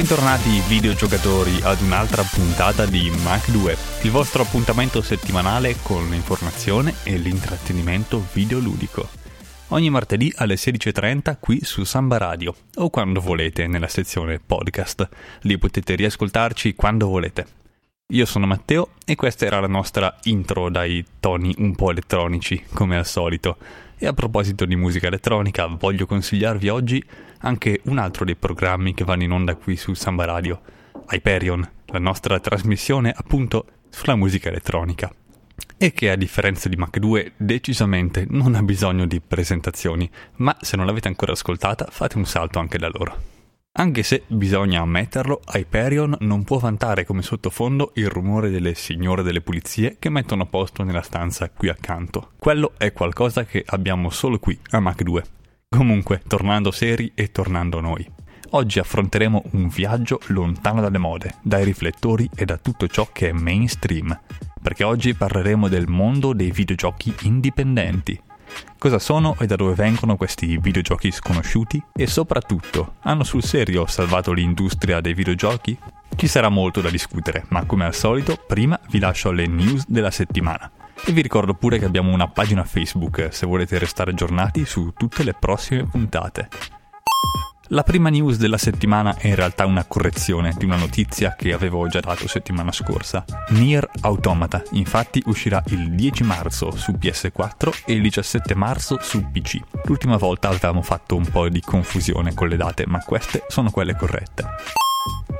Bentornati videogiocatori ad un'altra puntata di Mac 2, il vostro appuntamento settimanale con l'informazione e l'intrattenimento videoludico. Ogni martedì alle 16.30 qui su Samba Radio o quando volete nella sezione podcast. Lì potete riascoltarci quando volete. Io sono Matteo e questa era la nostra intro dai toni un po' elettronici, come al solito. E a proposito di musica elettronica, voglio consigliarvi oggi anche un altro dei programmi che vanno in onda qui su Samba Radio, Hyperion, la nostra trasmissione appunto sulla musica elettronica. E che a differenza di Mac 2 decisamente non ha bisogno di presentazioni, ma se non l'avete ancora ascoltata fate un salto anche da loro. Anche se, bisogna ammetterlo, Hyperion non può vantare come sottofondo il rumore delle signore delle pulizie che mettono a posto nella stanza qui accanto. Quello è qualcosa che abbiamo solo qui a Mac 2. Comunque, tornando seri e tornando a noi. Oggi affronteremo un viaggio lontano dalle mode, dai riflettori e da tutto ciò che è mainstream, perché oggi parleremo del mondo dei videogiochi indipendenti. Cosa sono e da dove vengono questi videogiochi sconosciuti? E soprattutto, hanno sul serio salvato l'industria dei videogiochi? Ci sarà molto da discutere, ma come al solito, prima vi lascio alle news della settimana. E vi ricordo pure che abbiamo una pagina Facebook se volete restare aggiornati su tutte le prossime puntate. La prima news della settimana è in realtà una correzione di una notizia che avevo già dato settimana scorsa. Nier Automata infatti uscirà il 10 marzo su PS4 e il 17 marzo su PC. L'ultima volta avevamo fatto un po' di confusione con le date, ma queste sono quelle corrette.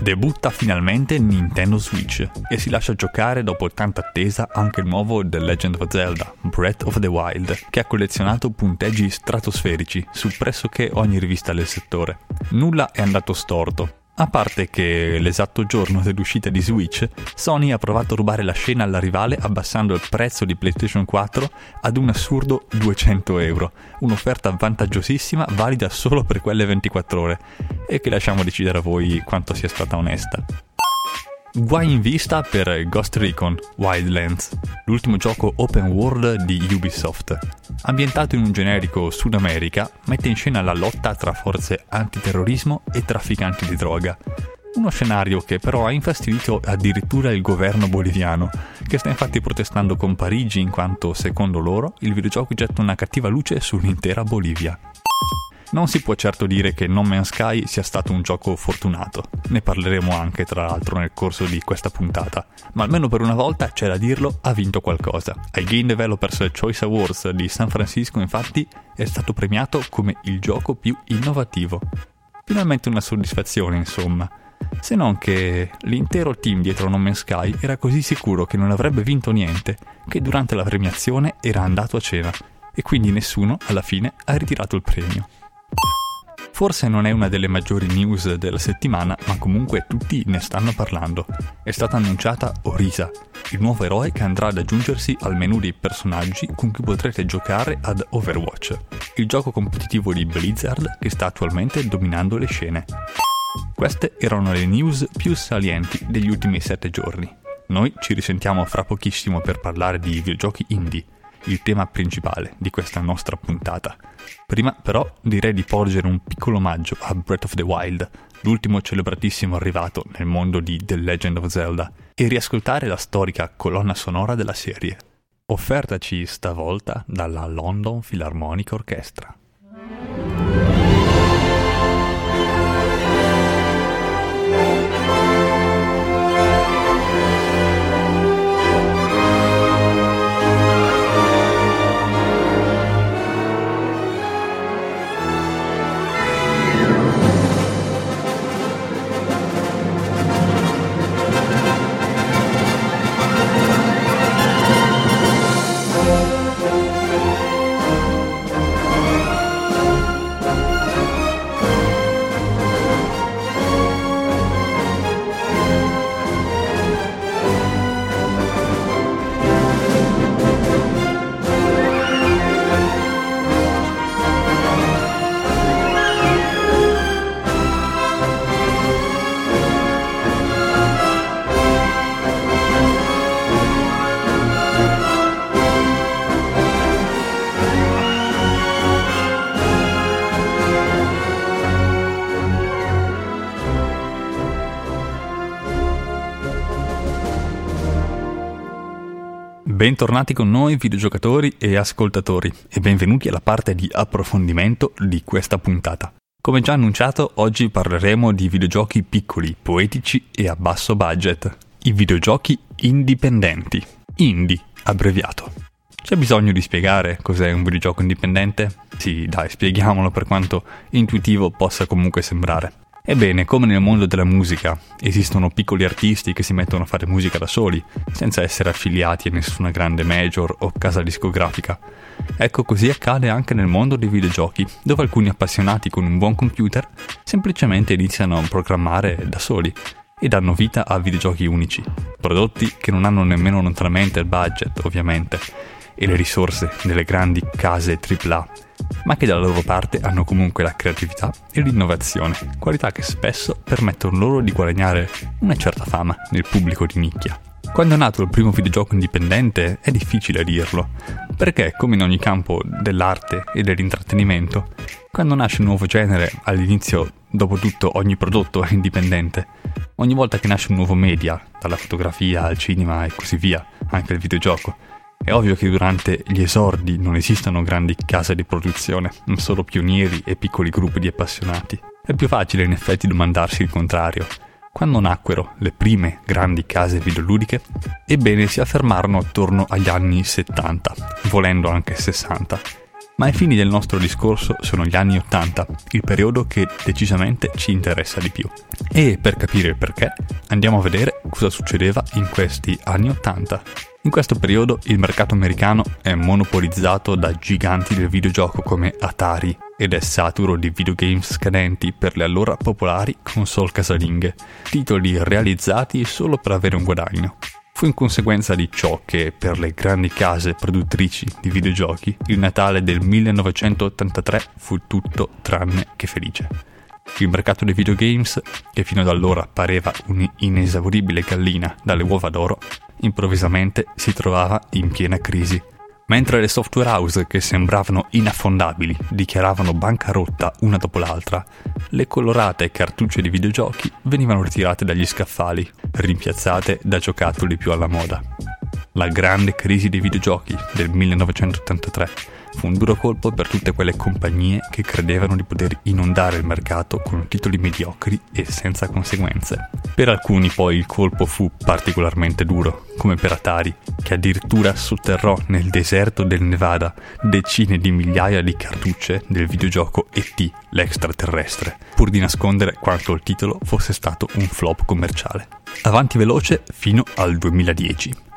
Debutta finalmente Nintendo Switch e si lascia giocare dopo tanta attesa anche il nuovo The Legend of Zelda, Breath of the Wild, che ha collezionato punteggi stratosferici su pressoché ogni rivista del settore. Nulla è andato storto, a parte che l'esatto giorno dell'uscita di Switch, Sony ha provato a rubare la scena alla rivale abbassando il prezzo di PlayStation 4 ad un assurdo 200 euro, un'offerta vantaggiosissima valida solo per quelle 24 ore, e che lasciamo decidere a voi quanto sia stata onesta. Guai in vista per Ghost Recon Wildlands, l'ultimo gioco open world di Ubisoft. Ambientato in un generico Sud America, mette in scena la lotta tra forze antiterrorismo e trafficanti di droga. Uno scenario che però ha infastidito addirittura il governo boliviano, che sta infatti protestando con Parigi in quanto, secondo loro, il videogioco getta una cattiva luce sull'intera Bolivia. Non si può certo dire che No Man's Sky sia stato un gioco fortunato, ne parleremo anche tra l'altro nel corso di questa puntata, ma almeno per una volta, c'è da dirlo, ha vinto qualcosa. Ai Game Developers Choice Awards di San Francisco infatti è stato premiato come il gioco più innovativo. Finalmente una soddisfazione insomma, se non che l'intero team dietro No Man's Sky era così sicuro che non avrebbe vinto niente che durante la premiazione era andato a cena e quindi nessuno alla fine ha ritirato il premio. Forse non è una delle maggiori news della settimana, ma comunque tutti ne stanno parlando. È stata annunciata Orisa, il nuovo eroe che andrà ad aggiungersi al menu dei personaggi con cui potrete giocare ad Overwatch, il gioco competitivo di Blizzard che sta attualmente dominando le scene. Queste erano le news più salienti degli ultimi 7 giorni. Noi ci risentiamo fra pochissimo per parlare di videogiochi indie il tema principale di questa nostra puntata. Prima però direi di porgere un piccolo omaggio a Breath of the Wild, l'ultimo celebratissimo arrivato nel mondo di The Legend of Zelda, e riascoltare la storica colonna sonora della serie, offertaci stavolta dalla London Philharmonic Orchestra. Bentornati con noi videogiocatori e ascoltatori e benvenuti alla parte di approfondimento di questa puntata. Come già annunciato, oggi parleremo di videogiochi piccoli, poetici e a basso budget. I videogiochi indipendenti. Indie, abbreviato. C'è bisogno di spiegare cos'è un videogioco indipendente? Sì, dai, spieghiamolo per quanto intuitivo possa comunque sembrare. Ebbene, come nel mondo della musica, esistono piccoli artisti che si mettono a fare musica da soli, senza essere affiliati a nessuna grande major o casa discografica. Ecco così accade anche nel mondo dei videogiochi, dove alcuni appassionati con un buon computer semplicemente iniziano a programmare da soli e danno vita a videogiochi unici, prodotti che non hanno nemmeno lontanamente il budget, ovviamente, e le risorse delle grandi case AAA ma che dalla loro parte hanno comunque la creatività e l'innovazione, qualità che spesso permettono loro di guadagnare una certa fama nel pubblico di nicchia. Quando è nato il primo videogioco indipendente è difficile dirlo, perché come in ogni campo dell'arte e dell'intrattenimento, quando nasce un nuovo genere all'inizio, dopo tutto ogni prodotto è indipendente. Ogni volta che nasce un nuovo media, dalla fotografia al cinema e così via, anche il videogioco, è ovvio che durante gli esordi non esistano grandi case di produzione, solo pionieri e piccoli gruppi di appassionati. È più facile in effetti domandarsi il contrario. Quando nacquero le prime grandi case videoludiche, ebbene si affermarono attorno agli anni 70, volendo anche 60. Ma ai fini del nostro discorso sono gli anni 80, il periodo che decisamente ci interessa di più. E per capire il perché, andiamo a vedere cosa succedeva in questi anni 80. In questo periodo il mercato americano è monopolizzato da giganti del videogioco come Atari ed è saturo di videogames scadenti per le allora popolari console casalinghe, titoli realizzati solo per avere un guadagno. Fu in conseguenza di ciò che, per le grandi case produttrici di videogiochi, il Natale del 1983 fu tutto tranne che felice. Il mercato dei videogames, che fino ad allora pareva un'inesauribile gallina dalle uova d'oro, improvvisamente si trovava in piena crisi. Mentre le software house che sembravano inaffondabili dichiaravano bancarotta una dopo l'altra, le colorate cartucce di videogiochi venivano ritirate dagli scaffali, rimpiazzate da giocattoli più alla moda. La grande crisi dei videogiochi del 1983 fu un duro colpo per tutte quelle compagnie che credevano di poter inondare il mercato con titoli mediocri e senza conseguenze. Per alcuni poi il colpo fu particolarmente duro, come per Atari, che addirittura sotterrò nel deserto del Nevada decine di migliaia di cartucce del videogioco E.T. l'extraterrestre, pur di nascondere quanto il titolo fosse stato un flop commerciale. Avanti veloce fino al 2010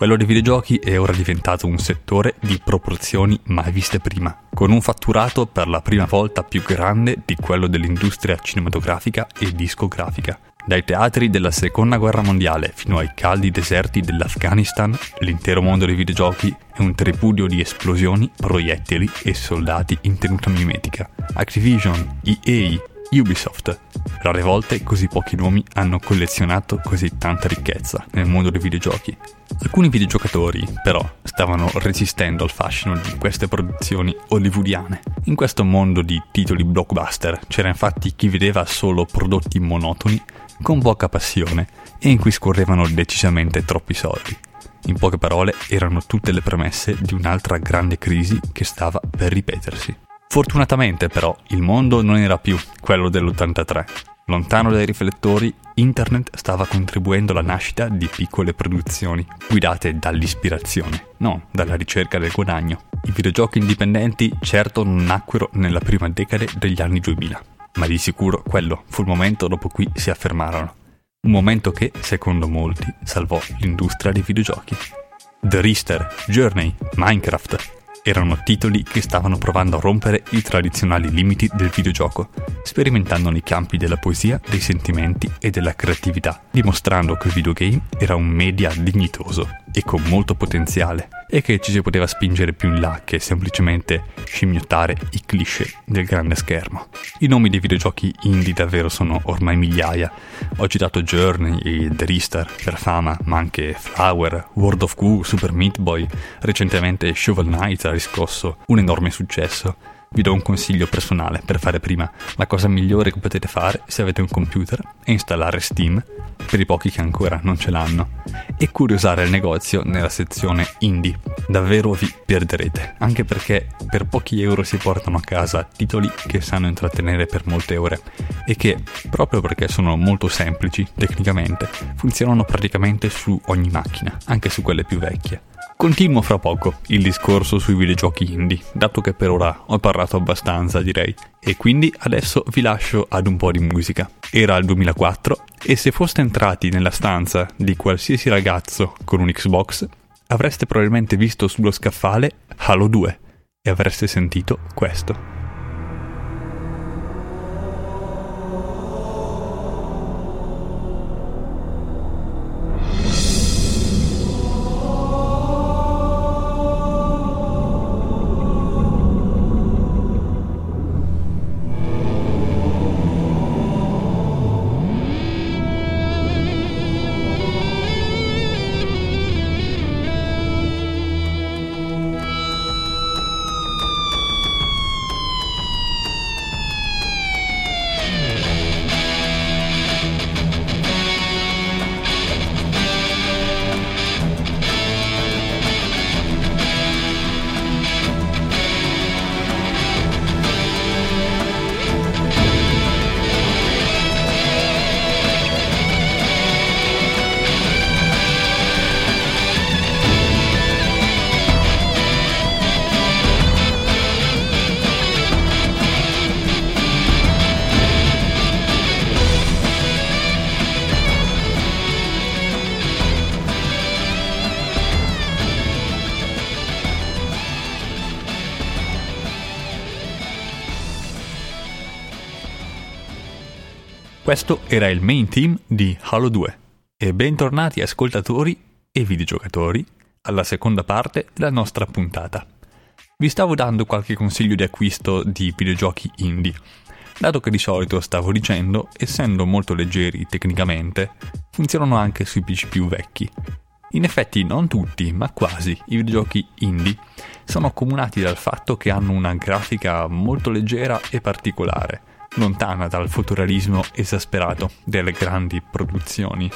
quello dei videogiochi è ora diventato un settore di proporzioni mai viste prima, con un fatturato per la prima volta più grande di quello dell'industria cinematografica e discografica. Dai teatri della seconda guerra mondiale fino ai caldi deserti dell'Afghanistan, l'intero mondo dei videogiochi è un tripudio di esplosioni, proiettili e soldati in tenuta mimetica. Activision, EA, Ubisoft. Rare volte così pochi nomi hanno collezionato così tanta ricchezza nel mondo dei videogiochi. Alcuni videogiocatori, però, stavano resistendo al fascino di queste produzioni hollywoodiane. In questo mondo di titoli blockbuster c'era infatti chi vedeva solo prodotti monotoni, con poca passione e in cui scorrevano decisamente troppi soldi. In poche parole, erano tutte le premesse di un'altra grande crisi che stava per ripetersi. Fortunatamente però il mondo non era più quello dell'83. Lontano dai riflettori, internet stava contribuendo alla nascita di piccole produzioni, guidate dall'ispirazione, non dalla ricerca del guadagno. I videogiochi indipendenti certo non nacquero nella prima decade degli anni 2000, ma di sicuro quello fu il momento dopo cui si affermarono. Un momento che, secondo molti, salvò l'industria dei videogiochi. The Rister, Journey, Minecraft, erano titoli che stavano provando a rompere i tradizionali limiti del videogioco, sperimentando nei campi della poesia, dei sentimenti e della creatività, dimostrando che il videogame era un media dignitoso e con molto potenziale e che ci si poteva spingere più in là che semplicemente scimmiottare i cliché del grande schermo. I nomi dei videogiochi indie davvero sono ormai migliaia. Ho citato Journey e The Ristar per fama, ma anche Flower, World of Goo, Super Meat Boy. Recentemente Shovel Knight ha riscosso un enorme successo. Vi do un consiglio personale per fare prima. La cosa migliore che potete fare se avete un computer è installare Steam, per i pochi che ancora non ce l'hanno, e curiosare il negozio nella sezione indie. Davvero vi perderete, anche perché per pochi euro si portano a casa titoli che sanno intrattenere per molte ore e che, proprio perché sono molto semplici tecnicamente, funzionano praticamente su ogni macchina, anche su quelle più vecchie. Continuo fra poco il discorso sui videogiochi indie, dato che per ora ho parlato abbastanza direi, e quindi adesso vi lascio ad un po' di musica. Era il 2004 e se foste entrati nella stanza di qualsiasi ragazzo con un Xbox, avreste probabilmente visto sullo scaffale Halo 2 e avreste sentito questo. Questo era il main team di Halo 2 e bentornati ascoltatori e videogiocatori alla seconda parte della nostra puntata. Vi stavo dando qualche consiglio di acquisto di videogiochi indie, dato che di solito stavo dicendo, essendo molto leggeri tecnicamente, funzionano anche sui PC più vecchi. In effetti non tutti, ma quasi, i videogiochi indie sono accomunati dal fatto che hanno una grafica molto leggera e particolare, lontana dal fotorealismo esasperato delle grandi produzioni.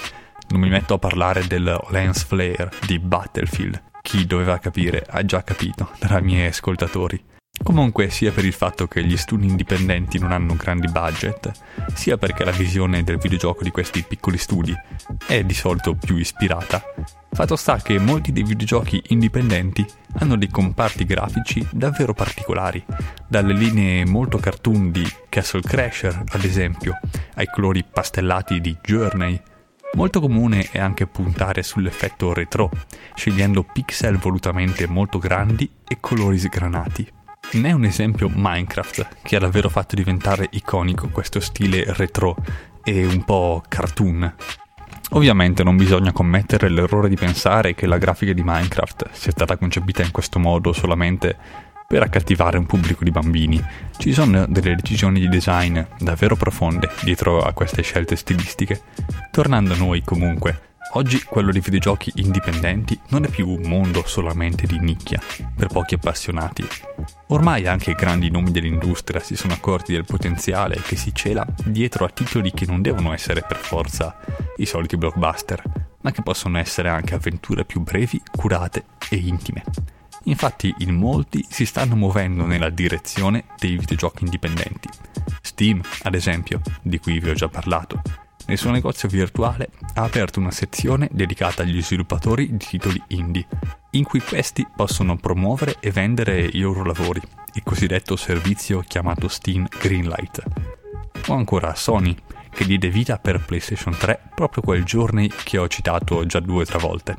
Non mi metto a parlare del lens flare di Battlefield. Chi doveva capire ha già capito tra i miei ascoltatori. Comunque, sia per il fatto che gli studi indipendenti non hanno grandi budget, sia perché la visione del videogioco di questi piccoli studi è di solito più ispirata, fatto sta che molti dei videogiochi indipendenti hanno dei comparti grafici davvero particolari, dalle linee molto cartoon di Castle Crasher, ad esempio, ai colori pastellati di Journey. Molto comune è anche puntare sull'effetto retro, scegliendo pixel volutamente molto grandi e colori sgranati. Ne è un esempio Minecraft, che ha davvero fatto diventare iconico questo stile retro e un po' cartoon. Ovviamente non bisogna commettere l'errore di pensare che la grafica di Minecraft sia stata concepita in questo modo solamente per accattivare un pubblico di bambini. Ci sono delle decisioni di design davvero profonde dietro a queste scelte stilistiche. Tornando a noi comunque, Oggi quello dei videogiochi indipendenti non è più un mondo solamente di nicchia, per pochi appassionati. Ormai anche i grandi nomi dell'industria si sono accorti del potenziale che si cela dietro a titoli che non devono essere per forza i soliti blockbuster, ma che possono essere anche avventure più brevi, curate e intime. Infatti in molti si stanno muovendo nella direzione dei videogiochi indipendenti. Steam, ad esempio, di cui vi ho già parlato, nel suo negozio virtuale ha aperto una sezione dedicata agli sviluppatori di titoli indie, in cui questi possono promuovere e vendere i loro lavori, il cosiddetto servizio chiamato Steam Greenlight. O ancora Sony, che diede vita per PlayStation 3 proprio quel giorno che ho citato già due o tre volte.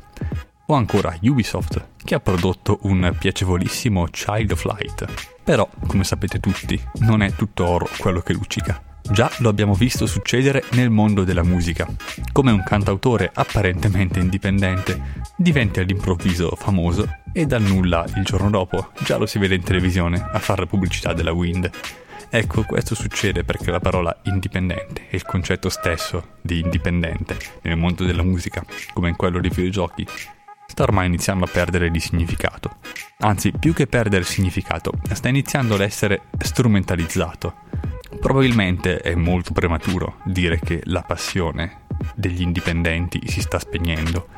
O ancora Ubisoft, che ha prodotto un piacevolissimo Child of Light. Però, come sapete tutti, non è tutto oro quello che luccica. Già lo abbiamo visto succedere nel mondo della musica, come un cantautore apparentemente indipendente diventi all'improvviso famoso e dal nulla il giorno dopo già lo si vede in televisione a fare pubblicità della Wind. Ecco, questo succede perché la parola indipendente e il concetto stesso di indipendente nel mondo della musica, come in quello dei videogiochi, sta ormai iniziando a perdere di significato. Anzi, più che perdere significato, sta iniziando ad essere strumentalizzato. Probabilmente è molto prematuro dire che la passione degli indipendenti si sta spegnendo,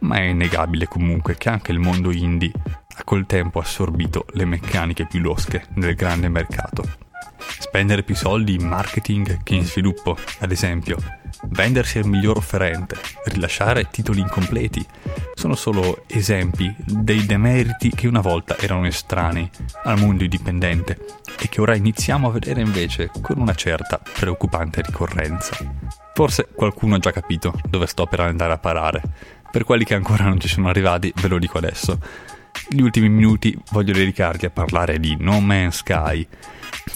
ma è innegabile comunque che anche il mondo indie ha col tempo assorbito le meccaniche più losche del grande mercato. Spendere più soldi in marketing che in sviluppo, ad esempio, vendersi al miglior offerente, rilasciare titoli incompleti, sono solo esempi dei demeriti che una volta erano estranei al mondo indipendente e che ora iniziamo a vedere invece con una certa preoccupante ricorrenza. Forse qualcuno ha già capito dove sto per andare a parare. Per quelli che ancora non ci sono arrivati, ve lo dico adesso. Gli ultimi minuti voglio dedicarli a parlare di No Man's Sky.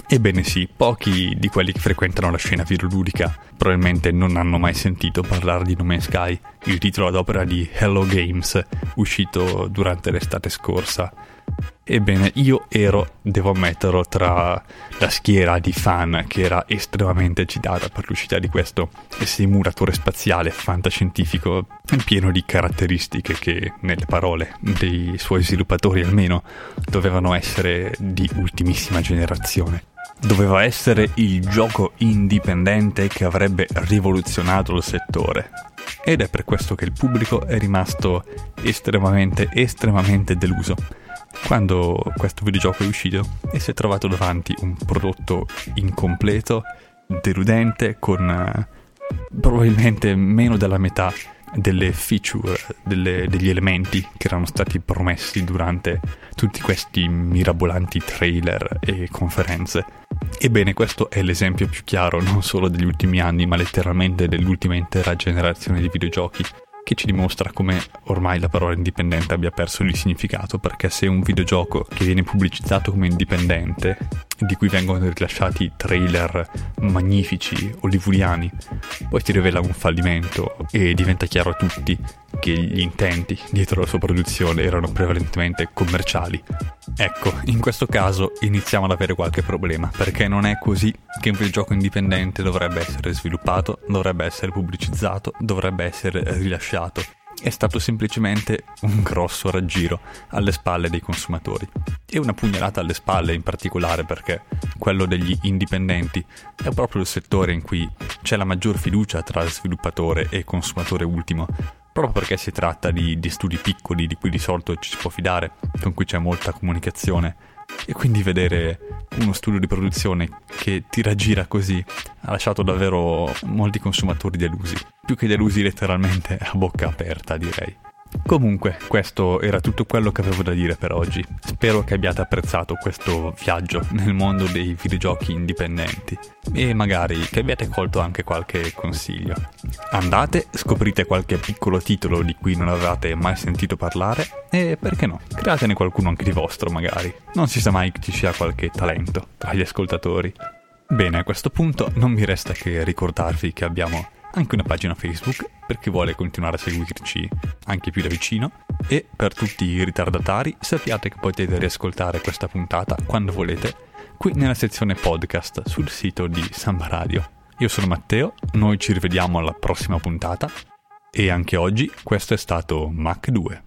Ebbene sì, pochi di quelli che frequentano la scena videoludica probabilmente non hanno mai sentito parlare di No Man's Sky, il titolo ad opera di Hello Games, uscito durante l'estate scorsa. Ebbene, io ero, devo ammetterlo, tra la schiera di fan che era estremamente eccitata per l'uscita di questo simulatore spaziale fantascientifico pieno di caratteristiche che, nelle parole dei suoi sviluppatori almeno, dovevano essere di ultimissima generazione. Doveva essere il gioco indipendente che avrebbe rivoluzionato il settore. Ed è per questo che il pubblico è rimasto estremamente, estremamente deluso quando questo videogioco è uscito e si è trovato davanti un prodotto incompleto, deludente, con uh, probabilmente meno della metà delle feature, delle, degli elementi che erano stati promessi durante tutti questi mirabolanti trailer e conferenze. Ebbene, questo è l'esempio più chiaro non solo degli ultimi anni, ma letteralmente dell'ultima intera generazione di videogiochi che ci dimostra come ormai la parola indipendente abbia perso il significato, perché se un videogioco che viene pubblicizzato come indipendente, di cui vengono rilasciati trailer magnifici, hollywoodiani, poi si rivela un fallimento e diventa chiaro a tutti che gli intenti dietro la sua produzione erano prevalentemente commerciali. Ecco, in questo caso iniziamo ad avere qualche problema, perché non è così che un videogioco indipendente dovrebbe essere sviluppato, dovrebbe essere pubblicizzato, dovrebbe essere rilasciato. È stato semplicemente un grosso raggiro alle spalle dei consumatori. E una pugnalata alle spalle in particolare perché quello degli indipendenti è proprio il settore in cui c'è la maggior fiducia tra sviluppatore e consumatore ultimo proprio perché si tratta di, di studi piccoli di cui di solito ci si può fidare, con cui c'è molta comunicazione e quindi vedere uno studio di produzione che ti raggira così ha lasciato davvero molti consumatori delusi. Più che delusi letteralmente a bocca aperta direi. Comunque, questo era tutto quello che avevo da dire per oggi. Spero che abbiate apprezzato questo viaggio nel mondo dei videogiochi indipendenti e magari che abbiate colto anche qualche consiglio. Andate, scoprite qualche piccolo titolo di cui non avevate mai sentito parlare e perché no, createne qualcuno anche di vostro magari. Non si sa mai che ci sia qualche talento tra gli ascoltatori. Bene, a questo punto non mi resta che ricordarvi che abbiamo anche una pagina Facebook per chi vuole continuare a seguirci anche più da vicino e per tutti i ritardatari sappiate che potete riascoltare questa puntata quando volete qui nella sezione podcast sul sito di Samba Radio. Io sono Matteo, noi ci rivediamo alla prossima puntata e anche oggi questo è stato Mac 2.